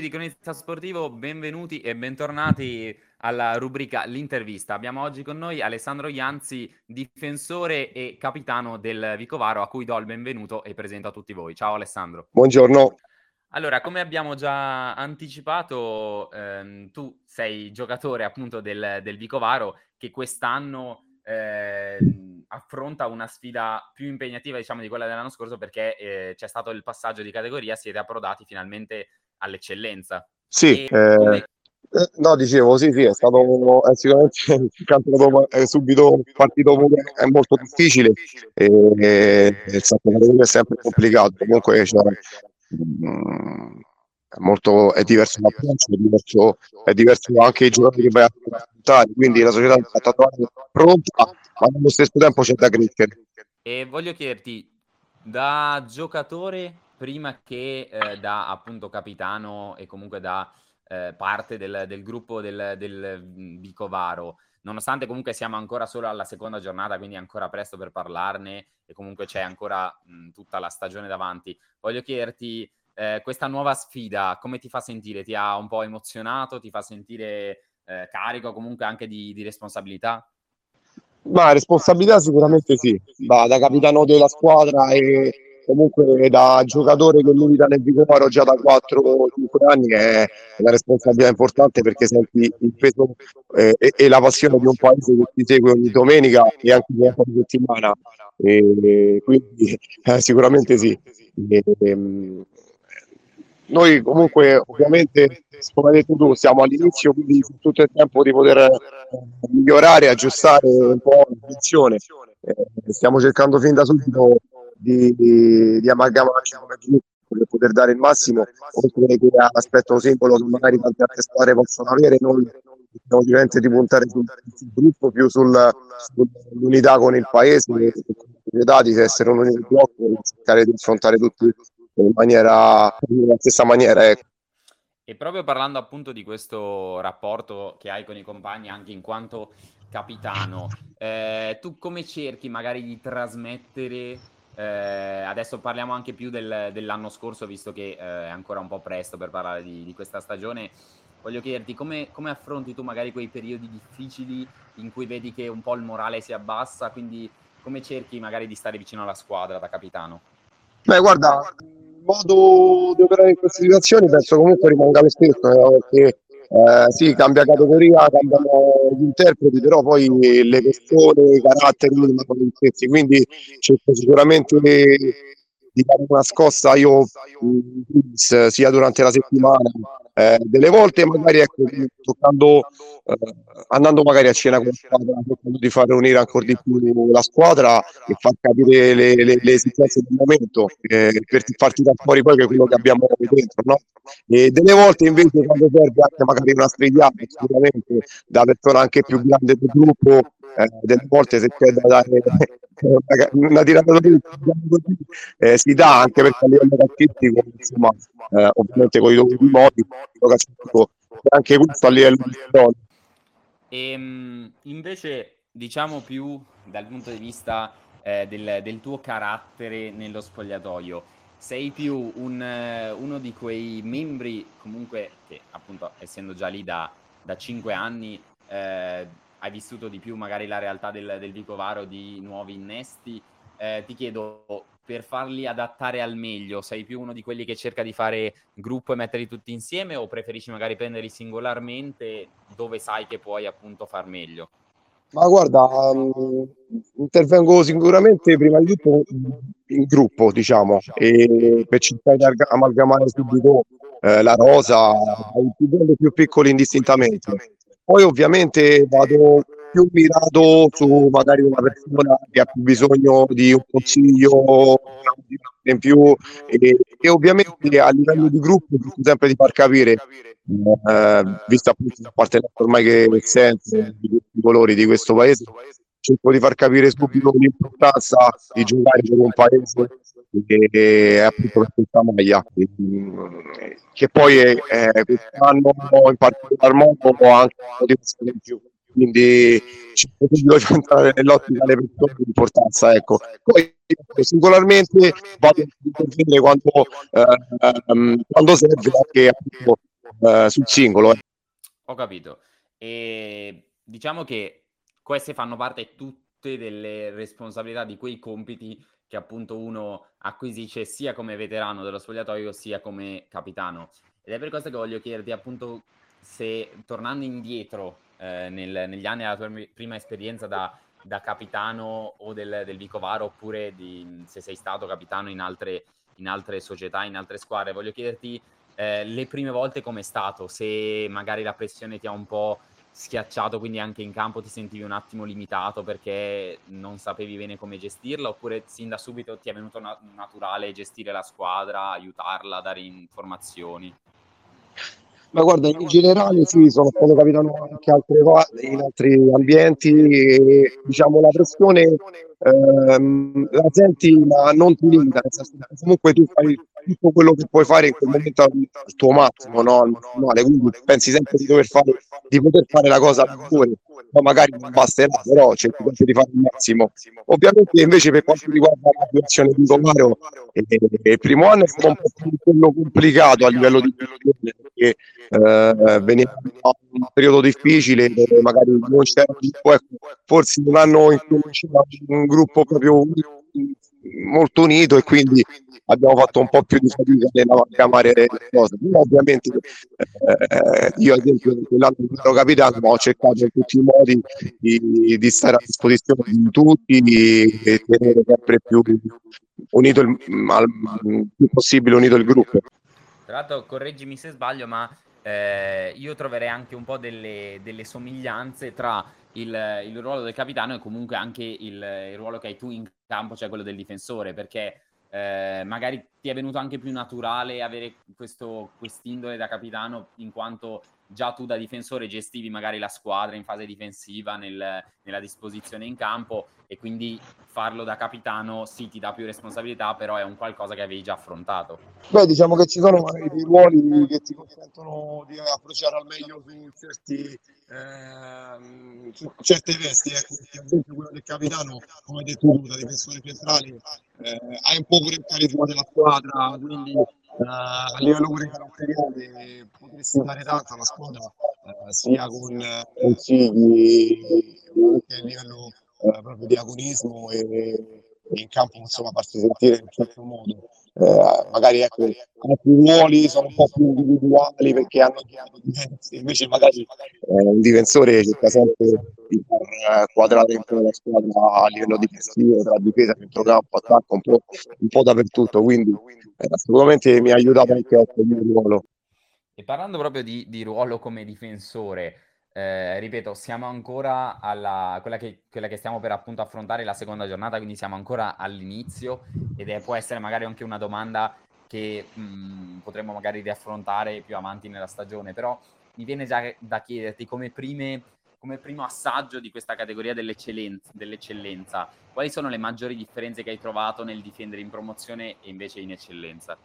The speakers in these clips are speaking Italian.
di Cronista Sportivo, benvenuti e bentornati alla rubrica L'intervista. Abbiamo oggi con noi Alessandro Ianzi, difensore e capitano del Vicovaro, a cui do il benvenuto e presento a tutti voi. Ciao Alessandro. Buongiorno. Allora, come abbiamo già anticipato, ehm, tu sei giocatore appunto del, del Vicovaro che quest'anno eh, affronta una sfida più impegnativa diciamo di quella dell'anno scorso perché eh, c'è stato il passaggio di categoria, siete approdati finalmente all'eccellenza. Sì, eh, come... eh, no, dicevo, sì, sì, è stato è sicuramente il campionato è subito partito è molto difficile e, e il categoria è sempre complicato, comunque cioè, mh, è, molto, è diverso l'approccio, è diverso, è diverso anche i giocatori che vai a affrontare, quindi la società è stata pronta, ma allo stesso tempo c'è da crescere. E voglio chiederti, da giocatore prima che eh, da appunto capitano e comunque da eh, parte del, del, gruppo del, del Vicovaro, nonostante comunque siamo ancora solo alla seconda giornata, quindi ancora presto per parlarne e comunque c'è ancora mh, tutta la stagione davanti, voglio chiederti eh, questa nuova sfida come ti fa sentire? Ti ha un po' emozionato? Ti fa sentire eh, carico comunque anche di, di responsabilità? Ma responsabilità sicuramente sì, da, da capitano della squadra e comunque da giocatore che milita nel Vigoro già da 4-5 anni è una responsabilità importante perché senti il peso eh, e, e, la passione di un paese che ti segue ogni domenica e anche ogni settimana. E, quindi eh, sicuramente sì. E, ehm, noi comunque ovviamente, come hai detto tu, siamo all'inizio, quindi tutto il tempo di poter eh, migliorare, aggiustare un po' la funzione. Eh, stiamo cercando fin da subito di, di, di amalgamarci come gruppo per poter dare il massimo, oltre che all'aspetto singolo che magari tante altre squadre possono avere, noi dobbiamo ovviamente di puntare sul, sul gruppo, più sul, sull'unità con il paese, di essere un unico blocco e cercare di affrontare tutti in maniera nella stessa maniera. Ecco. E proprio parlando appunto di questo rapporto che hai con i compagni anche in quanto capitano, eh, tu come cerchi magari di trasmettere eh, adesso parliamo anche più del, dell'anno scorso, visto che eh, è ancora un po' presto per parlare di, di questa stagione. Voglio chiederti come, come, affronti tu magari quei periodi difficili in cui vedi che un po' il morale si abbassa, quindi come cerchi magari di stare vicino alla squadra da capitano? Beh, guarda, il modo di operare in queste situazioni penso comunque rimanga lo stesso, eh, perché eh, sì, cambia categoria, cambiano gli interpreti, però poi le persone, i caratteri rimangono gli stessi, quindi cerco sicuramente di dare una scossa io sia durante la settimana eh, delle volte magari ecco, toccando, eh, andando magari a cena con la squadra, cercando di far unire ancora di più la squadra e far capire le, le, le esigenze del momento eh, per farti da fuori poi che quello che abbiamo dentro. No? E delle volte invece quando serve anche magari una strigliata sicuramente da persona anche più grande del gruppo eh, delle volte se c'è da dare una tirata eh, si dà anche perché a livello calcistico insomma eh, ovviamente con i dovuti modi anche questo a livello di storia. Ehm, invece diciamo più dal punto di vista eh, del, del, tuo carattere nello spogliatoio sei più un, uno di quei membri comunque che appunto essendo già lì da, da 5 anni eh, hai vissuto di più magari la realtà del, del Vicovaro di nuovi innesti. Eh, ti chiedo, per farli adattare al meglio, sei più uno di quelli che cerca di fare gruppo e metterli tutti insieme o preferisci magari prenderli singolarmente dove sai che puoi appunto far meglio? Ma guarda, um, intervengo sicuramente prima di tutto in gruppo, diciamo, e per cercare di amalgamare subito eh, la rosa, i più e più piccoli indistintamente. Poi ovviamente vado più mirato su magari una persona che ha più bisogno di un consiglio in più e, e ovviamente a livello di gruppo sempre di far capire eh, visto appunto parte ormai che tutti i colori di questo paese cerco di far capire subito l'importanza di giocare per un paese che è appunto per questa maglia che poi è, è quest'anno in particolar modo anche un motivazione in più quindi voglio entrare nell'ottica delle persone di importanza. Ecco. Poi singolarmente vado a intervenire quando, eh, quando serve anche eh, sul singolo. Ho capito. E diciamo che queste fanno parte tutte delle responsabilità di quei compiti che appunto uno acquisisce sia come veterano dello spogliatoio sia come capitano. Ed è per questo che voglio chiederti appunto se tornando indietro eh, nel, negli anni della tua prima esperienza da, da capitano o del, del Vicovaro oppure di, se sei stato capitano in altre, in altre società, in altre squadre, voglio chiederti eh, le prime volte com'è stato, se magari la pressione ti ha un po' schiacciato, quindi anche in campo ti sentivi un attimo limitato perché non sapevi bene come gestirla, oppure sin da subito ti è venuto na- naturale gestire la squadra, aiutarla, dare informazioni? Ma guarda, in generale sì, sono stato capitano anche altre volte in altri ambienti e diciamo la pressione ehm, la senti ma non ti limita, comunque tu fai tutto quello che puoi fare in quel momento al tuo massimo, no? al massimale, quindi pensi sempre di dover fare, di poter fare la cosa migliore, ma magari non basterà, però cerchi sempre di fare il massimo. Ovviamente invece per quanto riguarda la situazione di Romaro, eh, il primo anno è stato un po' più quello complicato a livello di perché eh, veniva un periodo difficile dove magari non c'era ecco, forse un anno in cui c'era un gruppo proprio molto unito e quindi abbiamo fatto un po' più di fatica nell'amalgamare le cose. Però ovviamente eh, io ad esempio quell'anno che ero capitano ho cercato in tutti i modi di, di stare a disposizione di tutti e tenere sempre più unito il, al più possibile unito il gruppo. Tra l'altro correggimi se sbaglio, ma eh, io troverei anche un po' delle, delle somiglianze tra il, il, ruolo del capitano e comunque anche il, il, ruolo che hai tu in campo, cioè quello del difensore, perché eh, magari ti è venuto anche più naturale avere questo quest'indole da capitano in quanto già tu da difensore gestivi magari la squadra in fase difensiva nel, nella disposizione in campo e quindi farlo da capitano sì ti dà più responsabilità però è un qualcosa che avevi già affrontato. Beh diciamo che ci sono dei ruoli che ti consentono di approcciare al meglio su certi eh, su certe vesti ecco ad esempio quello del capitano come hai detto tu da difensore centrale eh, hai un po' pure il carisma della squadra quindi Uh, a livello pure potresti dare tanto alla squadra uh, sia con uh, consigli anche a livello proprio di agonismo e, e, in campo insomma farsi sentire in un certo modo magari ecco altri ruoli sono un po' più individuali perché hanno diversi invece magari un difensore cerca sempre di far quadrare dentro la squadra a livello difensivo tra difesa, centrocampo, attacco un po', un po' dappertutto quindi assolutamente mi ha aiutato anche a questo ruolo. E parlando proprio di, di ruolo come difensore, eh, ripeto, siamo ancora alla quella che, quella che, stiamo per appunto affrontare la seconda giornata, quindi siamo ancora all'inizio ed è, può essere magari anche una domanda che mh, mm, potremmo magari riaffrontare più avanti nella stagione, però mi viene già da chiederti come prime come primo assaggio di questa categoria dell'eccellenza, dell'eccellenza, quali sono le maggiori differenze che hai trovato nel difendere in promozione e invece in eccellenza?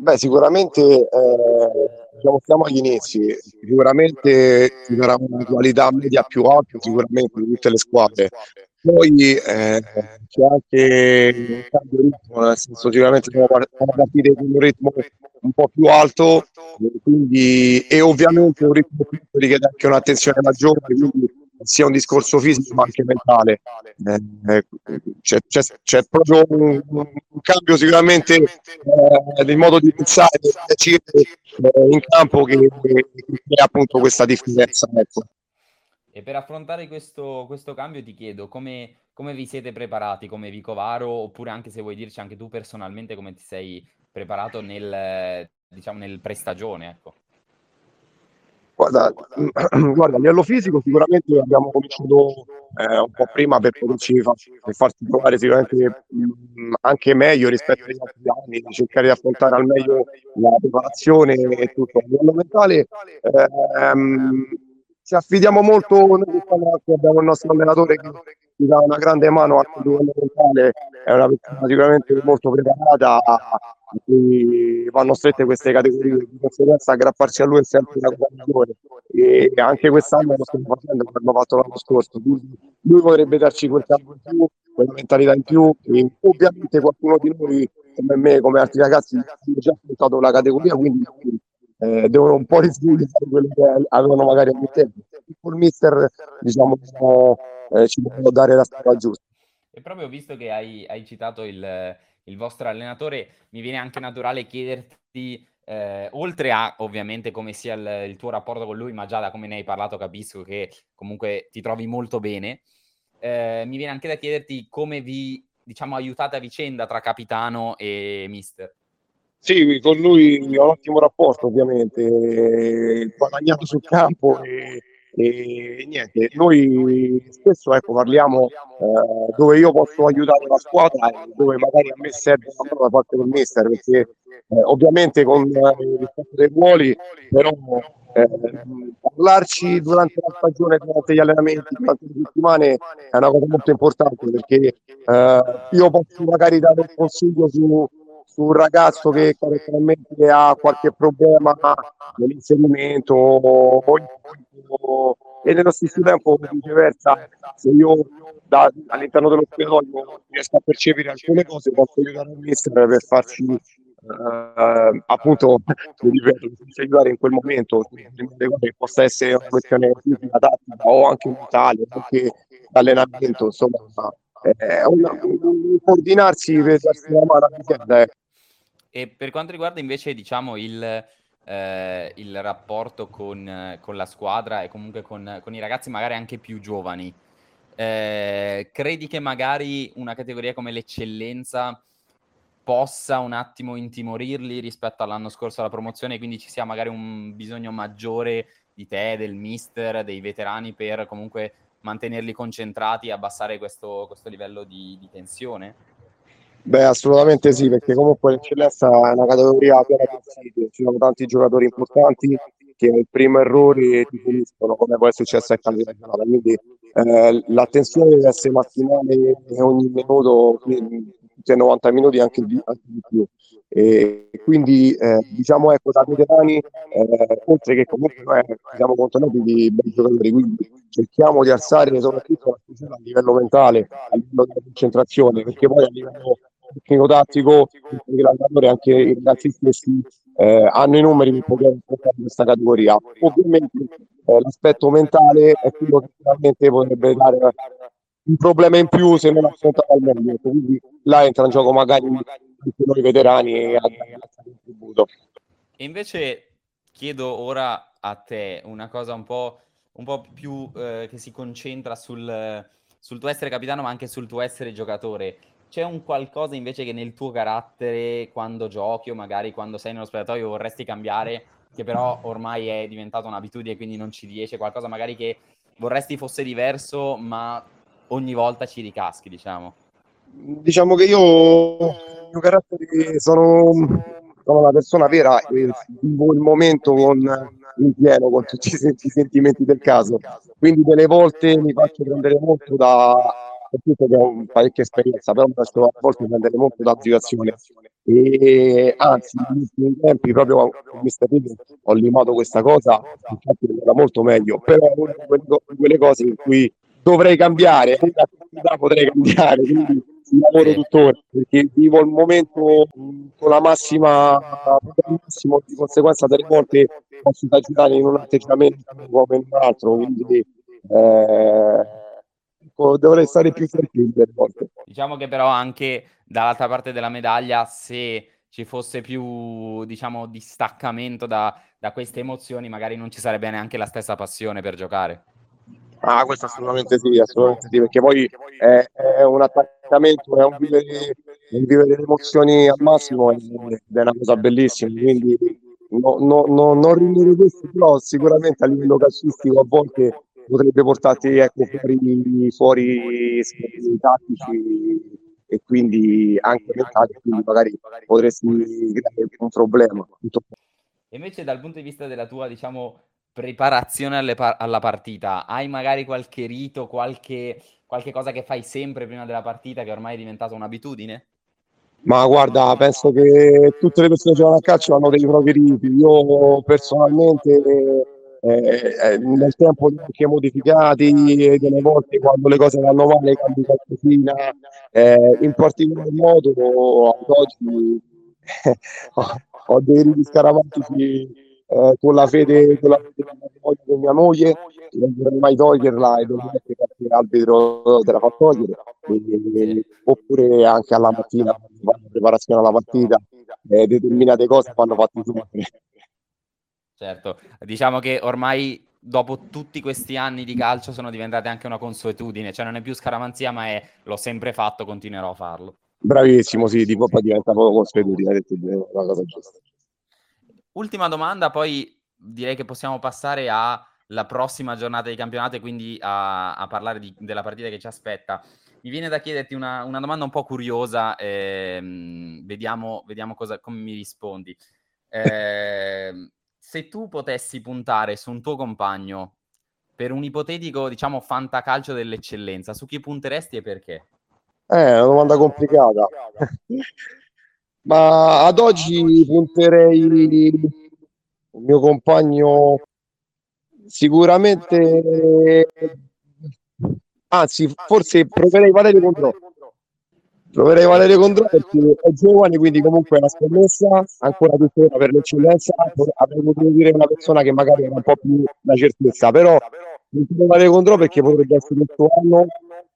Beh, sicuramente eh, siamo agli inizi, sicuramente ci sarà una qualità media più alta, sicuramente di tutte le squadre. Poi eh, c'è anche un cambio di ritmo, nel senso sicuramente siamo partiti con un ritmo un po' più alto quindi, e ovviamente un ritmo più richiede anche un'attenzione maggiore, quindi sia un discorso fisico ma anche mentale. Eh, eh c'è, c'è, c'è, proprio un, un, cambio sicuramente eh, modo di pensare, di eh, in campo che, che, crea appunto questa differenza. Ecco. E per affrontare questo, questo cambio ti chiedo come, come, vi siete preparati come Vicovaro oppure anche se vuoi dirci anche tu personalmente come ti sei preparato nel, diciamo, nel prestagione, ecco. Guarda, guarda, a livello fisico sicuramente abbiamo cominciato eh, un po' prima per poterci fa, per farci trovare sicuramente mh, mm, anche meglio rispetto agli altri anni, cercare di affrontare al meglio la preparazione e tutto. A livello mentale ehm, ci affidiamo molto, noi abbiamo il nostro allenatore che ci dà una grande mano anche a livello mentale, è una persona sicuramente molto preparata quindi vanno strette queste categorie, di conseguenza aggrapparsi a lui è sempre una cosa migliore e anche quest'anno lo stiamo facendo come abbiamo fatto l'anno scorso, quindi lui potrebbe darci quel campo in più, quella mentalità in più. E ovviamente qualcuno di noi come me, come altri ragazzi, hanno già affrontato la categoria, quindi eh, devono un po' risvegliare quello che avevano magari a tempo. Il mister, diciamo, eh, ci può dare la strada giusta. E proprio visto che hai, hai citato il, il, vostro allenatore, mi viene anche naturale chiederti, eh, oltre a ovviamente come sia il, il, tuo rapporto con lui, ma già da come ne hai parlato capisco che comunque ti trovi molto bene, eh, mi viene anche da chiederti come vi diciamo aiutate a vicenda tra capitano e mister. Sì, con lui ho un ottimo rapporto ovviamente, guadagnato sul campo e, e niente, noi spesso ecco, parliamo eh, dove io posso aiutare la squadra e dove magari a me serve una mano da parte del mister, perché eh, ovviamente con eh, il rispetto dei ruoli, però eh, parlarci durante la stagione, durante gli allenamenti, durante le settimane è una cosa molto importante perché eh, io posso magari dare un consiglio su su un ragazzo che caratterialmente ha qualche problema nell'inserimento e nello stesso tempo viceversa se io da, all'interno dello spogliatoio riesco a percepire alcune cose posso aiutare il mister per farci Uh, appunto ripeto, aiutare in quel momento che possa essere una questione fisica, tattica o anche mentale, anche allenamento, insomma, è una, un coordinarsi per darsi una mano a vicenda. E per quanto riguarda invece, diciamo, il, eh, il rapporto con, con, la squadra e comunque con, con, i ragazzi magari anche più giovani, eh, credi che magari una categoria come l'eccellenza possa un attimo intimorirli rispetto all'anno scorso alla promozione, quindi ci sia magari un bisogno maggiore di te, del mister, dei veterani per comunque mantenerli concentrati e abbassare questo, questo livello di, di tensione? Beh, assolutamente sì, perché comunque l'eccellenza è una categoria piena di sfide, ci sono tanti giocatori importanti che il primo errore ti puniscono, come poi è successo al candidato. Quindi eh, l'attenzione deve essere massimale ogni minuto, tutti 90 minuti anche di, anche di più. E quindi eh, diciamo ecco da veterani, eh, oltre che comunque noi siamo contenuti di bei giocatori, quindi cerchiamo di alzare soprattutto la a livello mentale, a livello di concentrazione, perché poi a livello tecnico-tattico anche i ragazzi stessi eh, hanno i numeri per poter portare questa categoria. Ovviamente eh, l'aspetto mentale è quello che sicuramente potrebbe dare un problema in più se non affrontato al meglio. Quindi là entra in gioco magari anche noi veterani a dare contributo. E invece chiedo ora a te una cosa un po', un po più eh, che si concentra sul, sul tuo essere capitano, ma anche sul tuo essere giocatore c'è un qualcosa invece che nel tuo carattere, quando giochi o magari quando sei nello spogliatoio, vorresti cambiare, che però ormai è diventata un'abitudine, quindi non ci riesce, qualcosa magari che vorresti fosse diverso, ma ogni volta ci ricaschi, diciamo? Diciamo che io, il mio carattere, sono, sono una persona vera vivo il momento con, in pieno, con tutti i sentimenti del caso. Quindi delle volte mi faccio prendere molto da soprattutto che ho parecchia esperienza, però a volte prendere molto da situazione. E anzi, negli ultimi tempi, proprio con Mr. Pitt, ho limato questa cosa, infatti era molto meglio, però è una di quelle cose in cui dovrei cambiare, potrei cambiare, quindi lavoro tuttora perché vivo il momento con la massima, massimo, di conseguenza delle volte posso esagerare in un atteggiamento come in un altro, quindi eh, dovrei stare più tranquillo delle volte. Diciamo che però anche dall'altra parte della medaglia, se ci fosse più, diciamo, distaccamento da, da queste emozioni, magari non ci sarebbe neanche la stessa passione per giocare. Ah, questo assolutamente sì, assolutamente sì, perché poi è, è un attaccamento, è un vivere, un vivere le emozioni al massimo ed è una cosa bellissima, quindi no, no, no, non rinnovo questo, però sicuramente a livello calcistico a volte potrebbe portarti ecco, fuori, fuori tattici e quindi anche mentali, quindi magari potresti creare un problema. Invece dal punto di vista della tua, diciamo, preparazione par- alla partita, hai magari qualche rito, qualche, qualche cosa che fai sempre prima della partita che ormai è diventata un'abitudine? Ma guarda, penso che tutte le persone che giocano a calcio hanno dei propri riti. Io personalmente eh, eh, nel tempo li ho anche modificati e delle volte quando le cose vanno male cambi qualcosina. Eh, in particolar modo ad oggi ho, dei riti scaramantici eh, con la fede con la fede con mia moglie non vorrei mai toglierla e non che l'arbitro te la fa togliere. E, oppure anche alla mattina la preparazione alla partita eh, determinate cose vanno fatte sempre certo diciamo che ormai dopo tutti questi anni di calcio sono diventate anche una consuetudine cioè non è più scaramanzia ma è l'ho sempre fatto continuerò a farlo. Bravissimo sì di poi diventa proprio consuetudine detto una cosa giusta Ultima domanda, poi direi che possiamo passare alla prossima giornata di campionato e quindi a, a parlare di, della partita che ci aspetta. Mi viene da chiederti una, una domanda un po' curiosa, ehm, vediamo, vediamo cosa, come mi rispondi. Eh, se tu potessi puntare su un tuo compagno per un ipotetico, diciamo, fantacalcio dell'eccellenza, su chi punteresti e perché? Eh, è una domanda complicata. ma ad oggi punterei il mio compagno sicuramente anzi forse proverei Valerio Condrò. Proverei Valerio Condrò perché è giovane quindi comunque è una scommessa ancora tuttora per l'eccellenza avrei potuto dire una persona che magari era un po' più una certezza però Valerio Condrò perché potrebbe essere il suo anno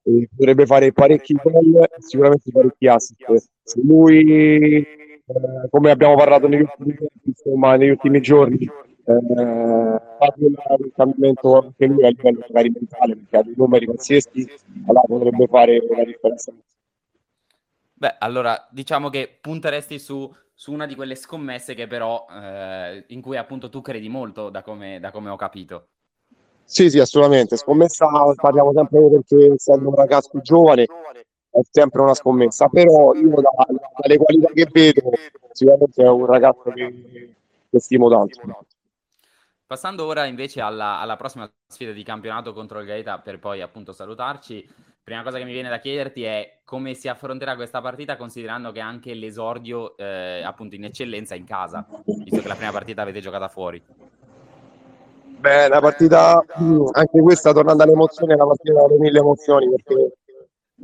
e potrebbe fare parecchi gol sicuramente parecchi assist se lui eh, come abbiamo parlato negli ultimi, insomma, negli ultimi giorni eh, un cambiamento anche lui a livello magari mentale perché ha dei numeri pazzeschi allora potrebbe fare la differenza Beh, allora diciamo che punteresti su, su una di quelle scommesse che però eh, in cui appunto tu credi molto da come, da come ho capito. Sì, sì, assolutamente. Scommessa parliamo sempre perché essendo un ragazzo giovane è sempre una scommessa, però io da, dalle qualità che vedo sicuramente è un ragazzo che, che stimo tanto. Passando ora invece alla, alla, prossima sfida di campionato contro il Gaeta per poi appunto salutarci, prima cosa che mi viene da chiederti è come si affronterà questa partita considerando che anche l'esordio eh, appunto in eccellenza in casa, visto che la prima partita avete giocata fuori. Beh, la partita, anche questa tornando alle emozioni, è una partita dalle mille emozioni perché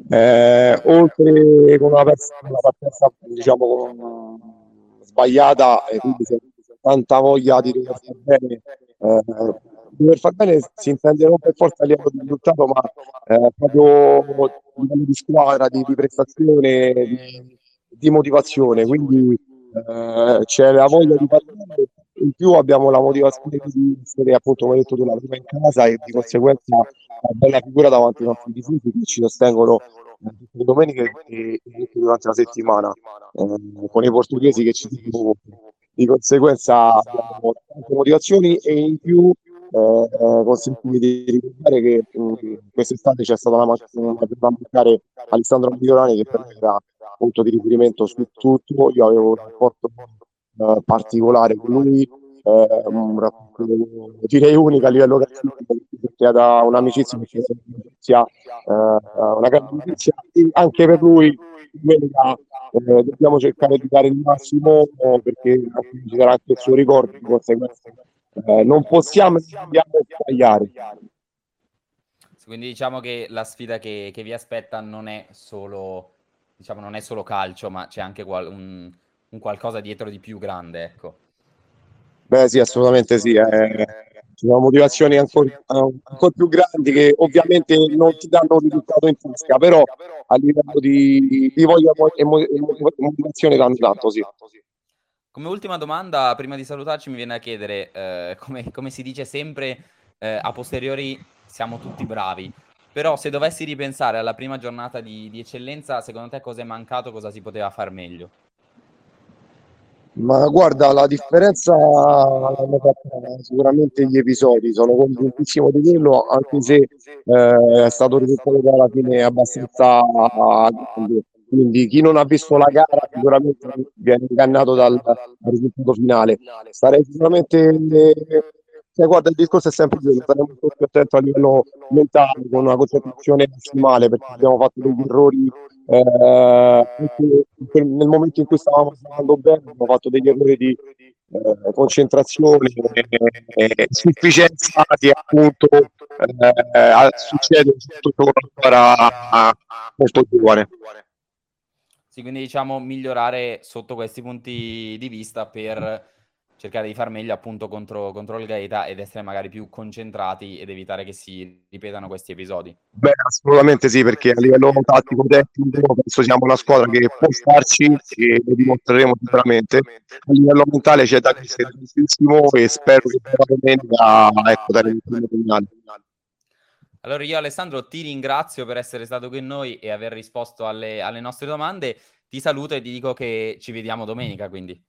eh, oltre con una, pers- partenza diciamo sbagliata e quindi c'è tanta voglia di dover far bene eh, dover far bene si intende non per forza a livello di risultato ma eh, proprio a livello di squadra, di, di prestazione, di, di, motivazione. Quindi eh, c'è la voglia di far in più abbiamo la motivazione di essere appunto come detto tu la prima in casa e di conseguenza una bella figura davanti ai nostri tifosi che ci sostengono eh, tutte le domeniche e, durante la settimana. Eh, con i portoghesi che ci dicono di conseguenza abbiamo tante motivazioni e in più eh, eh consentimi di ricordare che mh, quest'estate c'è stata una, una, una mancare Alessandro Migliorani che per me era punto di riferimento su tutto. Io avevo un rapporto eh, particolare con lui, eh, un rapporto direi unico a livello calcistico, perché da un'amicizia, un'amicizia eh, una grande amicizia, anche per lui eh, dobbiamo cercare di dare il massimo eh, perché ci sarà anche il suo ricordo, di conseguenza eh, non possiamo sbagliare. Quindi diciamo che la sfida che, che vi aspetta non è solo, diciamo, non è solo calcio, ma c'è anche qual- un, un qualcosa dietro di più grande, ecco. Beh sì, assolutamente sì. Eh. Ci sono motivazioni ancora, ancora, più grandi che ovviamente non ti danno un risultato in tasca, però a livello di, di voglia e motivazione danno tanto, sì. Come ultima domanda, prima di salutarci, mi viene a chiedere, eh, come, come, si dice sempre, eh, a posteriori siamo tutti bravi, però se dovessi ripensare alla prima giornata di, di eccellenza, secondo te cosa è mancato, cosa si poteva far meglio? Ma guarda, la differenza l'hanno fatta sicuramente gli episodi, sono convintissimo di quello, anche se eh, è stato risultato alla fine abbastanza grande. Quindi chi non ha visto la gara sicuramente viene ingannato dal, risultato finale. Sarei sicuramente guarda, il discorso è sempre quello, stare molto più attento a livello mentale, con una concentrazione ottimale, perché abbiamo fatto degli errori eh, nel momento in cui stavamo giocando bene, abbiamo fatto degli errori di eh, concentrazione e sufficienza che appunto eh, succede tutto ancora molto giovane. Sì, quindi diciamo migliorare sotto questi punti di vista per cercare di far meglio appunto contro, contro il Gaeta ed essere magari più concentrati ed evitare che si ripetano questi episodi. Beh, assolutamente sì, perché a livello tattico tecnico penso siamo una squadra che può starci e lo dimostreremo sicuramente. A livello mentale c'è da crescere tantissimo e spero che per la domenica ecco, dare il primo segnale. Allora io Alessandro ti ringrazio per essere stato con noi e aver risposto alle, alle nostre domande. Ti saluto e ti dico che ci vediamo domenica quindi.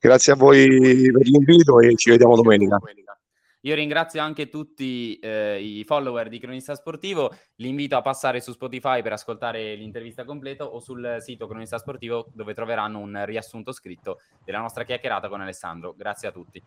Grazie a voi per l'invito e ci vediamo domenica. Io ringrazio anche tutti eh, i follower di Cronista Sportivo, li invito a passare su Spotify per ascoltare l'intervista completa o sul sito Cronista Sportivo dove troveranno un riassunto scritto della nostra chiacchierata con Alessandro. Grazie a tutti.